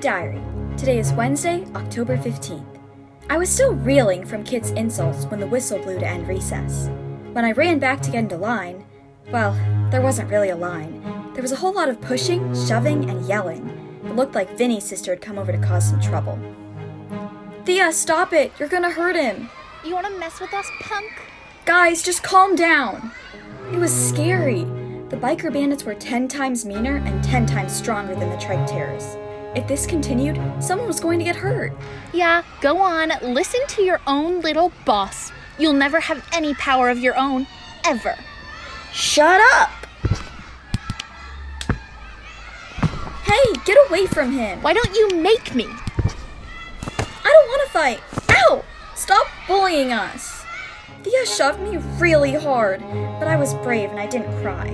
Diary, today is Wednesday, October 15th. I was still reeling from Kit's insults when the whistle blew to end recess. When I ran back to get into line, well, there wasn't really a line. There was a whole lot of pushing, shoving, and yelling. It looked like Vinny's sister had come over to cause some trouble. Thea, stop it! You're gonna hurt him! You wanna mess with us, punk? Guys, just calm down! It was scary. The biker bandits were 10 times meaner and 10 times stronger than the trike terrorists. If this continued, someone was going to get hurt. Yeah, go on. Listen to your own little boss. You'll never have any power of your own, ever. Shut up! Hey, get away from him! Why don't you make me? I don't want to fight! Ow! Stop bullying us! Thea shoved me really hard, but I was brave and I didn't cry.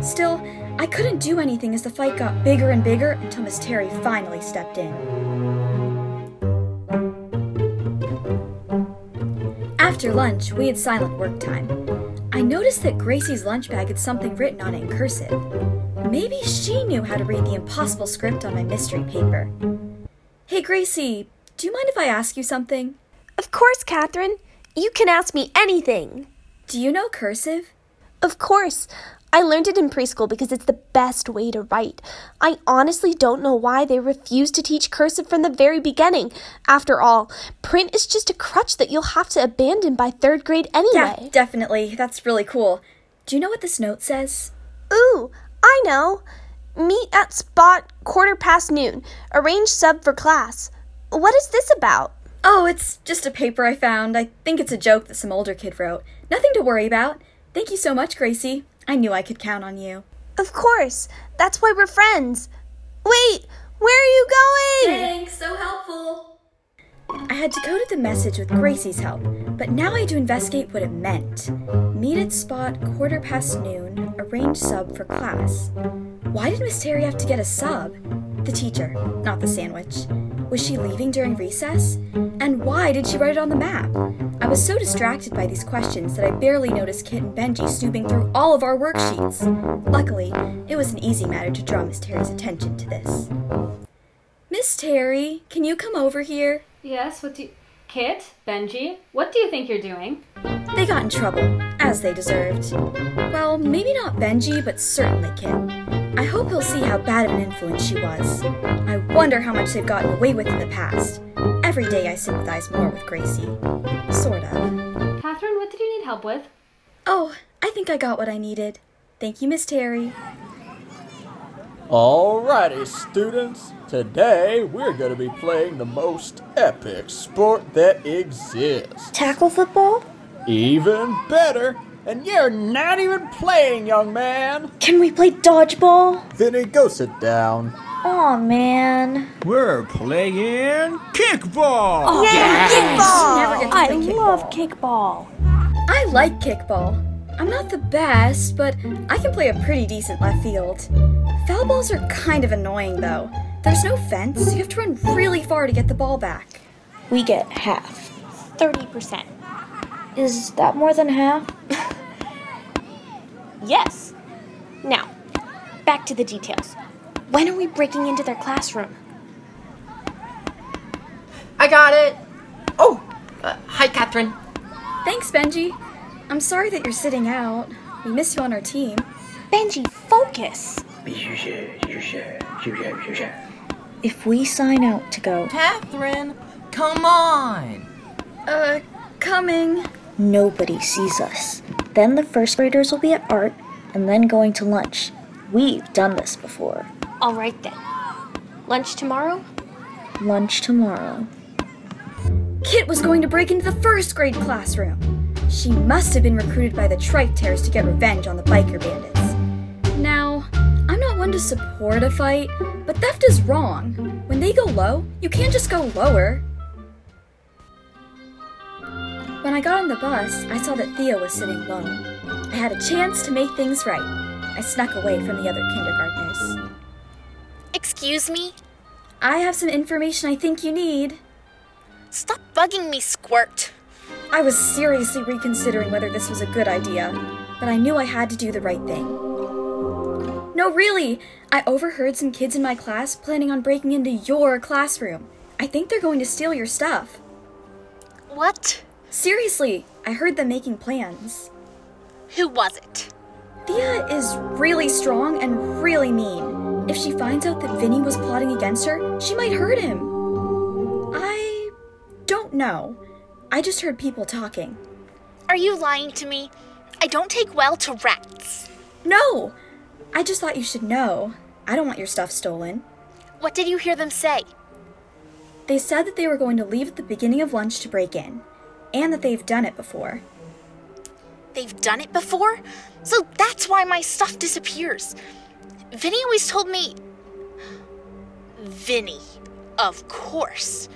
Still, I couldn't do anything as the fight got bigger and bigger until Miss Terry finally stepped in. After lunch, we had silent work time. I noticed that Gracie's lunch bag had something written on it in cursive. Maybe she knew how to read the impossible script on my mystery paper. Hey, Gracie, do you mind if I ask you something? Of course, Katherine. You can ask me anything. Do you know cursive? Of course. I learned it in preschool because it's the best way to write. I honestly don't know why they refused to teach cursive from the very beginning. After all, print is just a crutch that you'll have to abandon by third grade anyway. Yeah, definitely. That's really cool. Do you know what this note says? Ooh, I know. Meet at spot quarter past noon. Arrange sub for class. What is this about? Oh, it's just a paper I found. I think it's a joke that some older kid wrote. Nothing to worry about. Thank you so much, Gracie. I knew I could count on you. Of course. That's why we're friends. Wait, where are you going? Thanks, so helpful. I had decoded the message with Gracie's help, but now I had to investigate what it meant. Meet at spot quarter past noon, arrange sub for class. Why did Miss Terry have to get a sub? The teacher, not the sandwich. Was she leaving during recess? And why did she write it on the map? I was so distracted by these questions that I barely noticed Kit and Benji snooping through all of our worksheets. Luckily, it was an easy matter to draw Miss Terry's attention to this. Miss Terry, can you come over here? Yes, what do you. Kit? Benji? What do you think you're doing? They got in trouble, as they deserved. Well, maybe not Benji, but certainly Kit. I hope he'll see how bad of an influence she was. I wonder how much they've gotten away with in the past. Every day I sympathize more with Gracie. Sort of. Katherine, what did you need help with? Oh, I think I got what I needed. Thank you, Miss Terry. Alrighty, students. Today we're going to be playing the most epic sport that exists. Tackle football? Even better. And you're not even playing, young man. Can we play dodgeball? Vinny, go sit down. Aw, man. We're playing kickball. Oh, yeah, kickball! Never get to I play love kickball. I like kickball. I'm not the best, but I can play a pretty decent left field. Foul balls are kind of annoying, though. There's no fence, you have to run really far to get the ball back. We get half. 30%. Is that more than half? Yes. Now, back to the details. When are we breaking into their classroom? I got it. Oh, uh, hi, Katherine. Thanks, Benji. I'm sorry that you're sitting out. We miss you on our team. Benji, focus. If we sign out to go, Katherine, come on. Uh, coming. nobody sees us. Then the first graders will be at art and then going to lunch. We've done this before. All right then. Lunch tomorrow? Lunch tomorrow. Kit was going to break into the first grade classroom. She must have been recruited by the Trike Tears to get revenge on the biker bandits. Now, I'm not one to support a fight, but theft is wrong. When they go low, you can't just go lower. When I got on the bus, I saw that Thea was sitting alone. I had a chance to make things right. I snuck away from the other kindergartners. Excuse me? I have some information I think you need. Stop bugging me, Squirt. I was seriously reconsidering whether this was a good idea, but I knew I had to do the right thing. No, really. I overheard some kids in my class planning on breaking into your classroom. I think they're going to steal your stuff. What? Seriously, I heard them making plans. Who was it? Thea is really strong and really mean. If she finds out that Vinny was plotting against her, she might hurt him. I don't know. I just heard people talking. Are you lying to me? I don't take well to rats. No! I just thought you should know. I don't want your stuff stolen. What did you hear them say? They said that they were going to leave at the beginning of lunch to break in, and that they've done it before. They've done it before? So that's why my stuff disappears. Vinny always told me. Vinny, of course.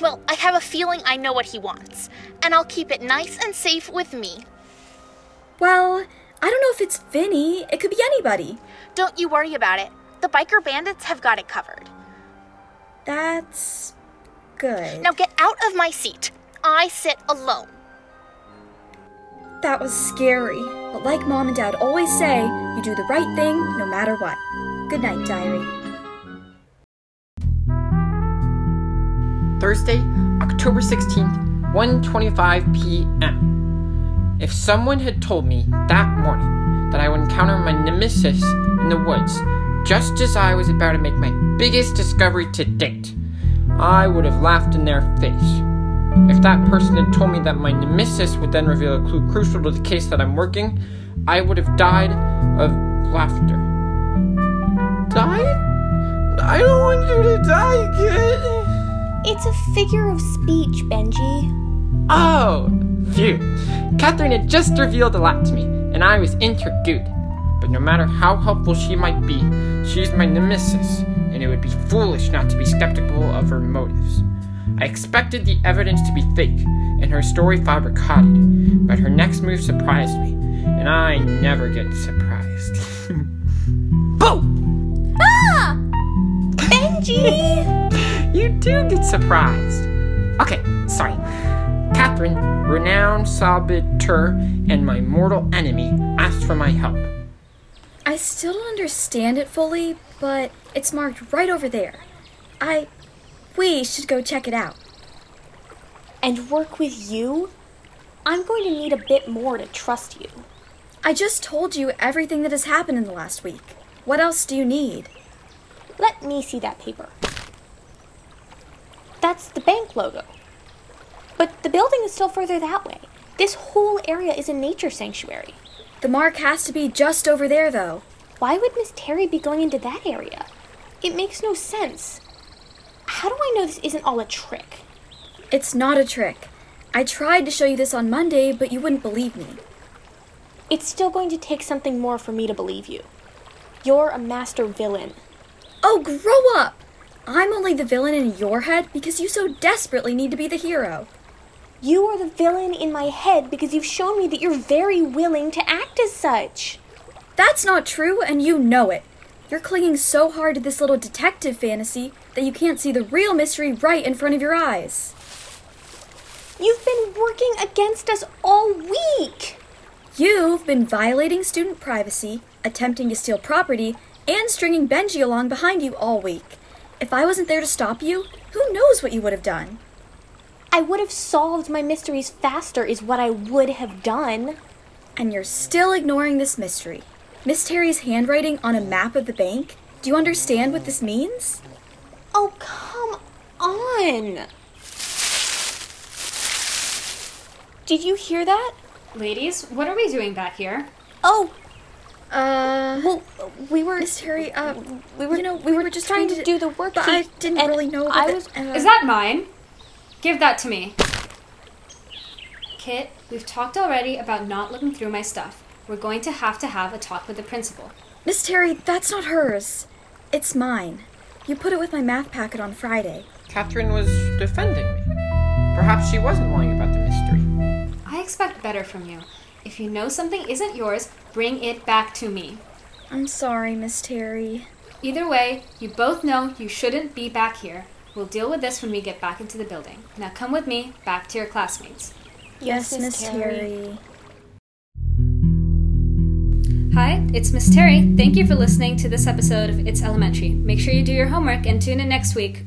Well, I have a feeling I know what he wants, and I'll keep it nice and safe with me. Well, I don't know if it's Vinny. It could be anybody. Don't you worry about it. The biker bandits have got it covered. That's good. Now get out of my seat. I sit alone. That was scary. But like mom and dad always say, you do the right thing no matter what. Good night, diary. Thursday, October 16th, 1:25 p.m. If someone had told me that morning that I would encounter my nemesis in the woods just as I was about to make my biggest discovery to date, I would have laughed in their face. If that person had told me that my nemesis would then reveal a clue crucial to the case that I'm working, I would have died of laughter. Died? I don't want you to die, kid. It's a figure of speech, Benji. Oh, phew. Katherine had just revealed a lot to me, and I was interviewed. But no matter how helpful she might be, she's my nemesis, and it would be foolish not to be skeptical of her motives. I expected the evidence to be fake and her story fabricated, but her next move surprised me, and I never get surprised. Boo! Ah! Benji! You do get surprised. Okay, sorry. Katherine, renowned saboteur and my mortal enemy, asked for my help. I still don't understand it fully, but it's marked right over there. I. We should go check it out. And work with you? I'm going to need a bit more to trust you. I just told you everything that has happened in the last week. What else do you need? Let me see that paper. That's the bank logo. But the building is still further that way. This whole area is a nature sanctuary. The mark has to be just over there, though. Why would Miss Terry be going into that area? It makes no sense. How do I know this isn't all a trick? It's not a trick. I tried to show you this on Monday, but you wouldn't believe me. It's still going to take something more for me to believe you. You're a master villain. Oh, grow up! I'm only the villain in your head because you so desperately need to be the hero. You are the villain in my head because you've shown me that you're very willing to act as such. That's not true, and you know it. You're clinging so hard to this little detective fantasy that you can't see the real mystery right in front of your eyes. You've been working against us all week. You've been violating student privacy, attempting to steal property, and stringing Benji along behind you all week. If I wasn't there to stop you, who knows what you would have done? I would have solved my mysteries faster, is what I would have done. And you're still ignoring this mystery. Miss Terry's handwriting on a map of the bank? Do you understand what this means? Oh, come on. Did you hear that? Ladies, what are we doing back here? Oh, Uh, well, we were. Miss Terry, uh, we were. you know, we, were, just trying to, do the work. but I didn't and really know. I that- was. uh, Is that mine? Give that to me. Kit, we've talked already about not looking through my stuff. We're going to have to have a talk with the principal. Miss Terry, that's not hers. It's mine. You put it with my math packet on Friday. Katherine was defending me. Perhaps she wasn't lying about the mystery. I expect better from you. If you know something isn't yours, bring it back to me. I'm sorry, Miss Terry. Either way, you both know you shouldn't be back here. We'll deal with this when we get back into the building. Now come with me back to your classmates. Yes, Miss Terry. Hi, it's Miss Terry. Thank you for listening to this episode of It's Elementary. Make sure you do your homework and tune in next week.